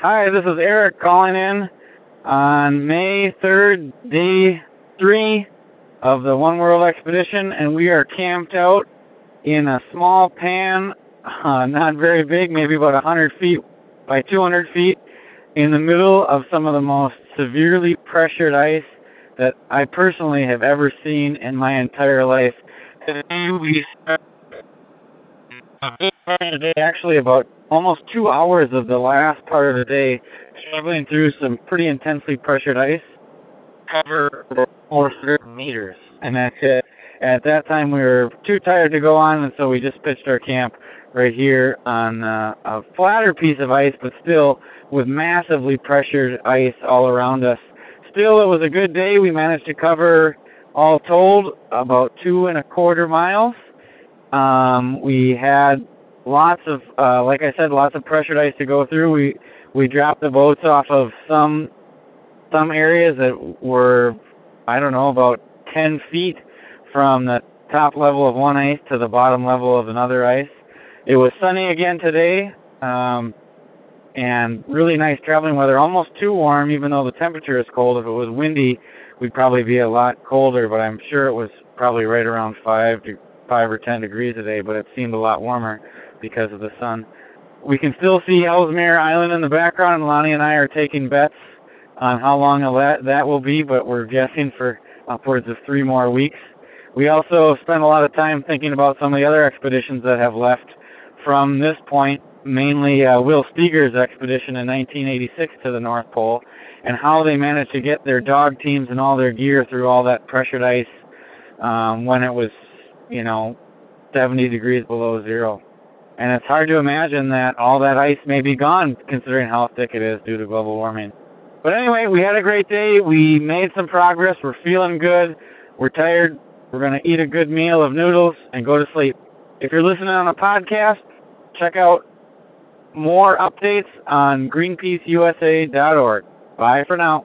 Hi, this is Eric calling in on May 3rd, day three of the One World Expedition, and we are camped out in a small pan, uh, not very big, maybe about 100 feet by 200 feet, in the middle of some of the most severely pressured ice that I personally have ever seen in my entire life. Today we spent actually about almost two hours of the last part of the day traveling through some pretty intensely pressured ice, cover over 30 meters, and that's it. At that time, we were too tired to go on, and so we just pitched our camp right here on uh, a flatter piece of ice, but still with massively pressured ice all around us. Still, it was a good day. We managed to cover, all told, about two and a quarter miles. Um, we had lots of, uh, like I said, lots of pressured ice to go through. We we dropped the boats off of some some areas that were, I don't know, about 10 feet from the top level of one ice to the bottom level of another ice. It was sunny again today, um, and really nice traveling weather. Almost too warm, even though the temperature is cold. If it was windy, we'd probably be a lot colder, but I'm sure it was probably right around five to five or ten degrees today, but it seemed a lot warmer because of the sun. We can still see Ellesmere Island in the background, and Lonnie and I are taking bets on how long that will be, but we're guessing for upwards of three more weeks. We also spent a lot of time thinking about some of the other expeditions that have left from this point, mainly uh, Will Steger's expedition in 1986 to the North Pole, and how they managed to get their dog teams and all their gear through all that pressured ice um, when it was, you know, 70 degrees below zero. And it's hard to imagine that all that ice may be gone considering how thick it is due to global warming. But anyway, we had a great day. We made some progress. We're feeling good. We're tired. We're going to eat a good meal of noodles and go to sleep. If you're listening on a podcast, check out more updates on greenpeaceusa.org. Bye for now.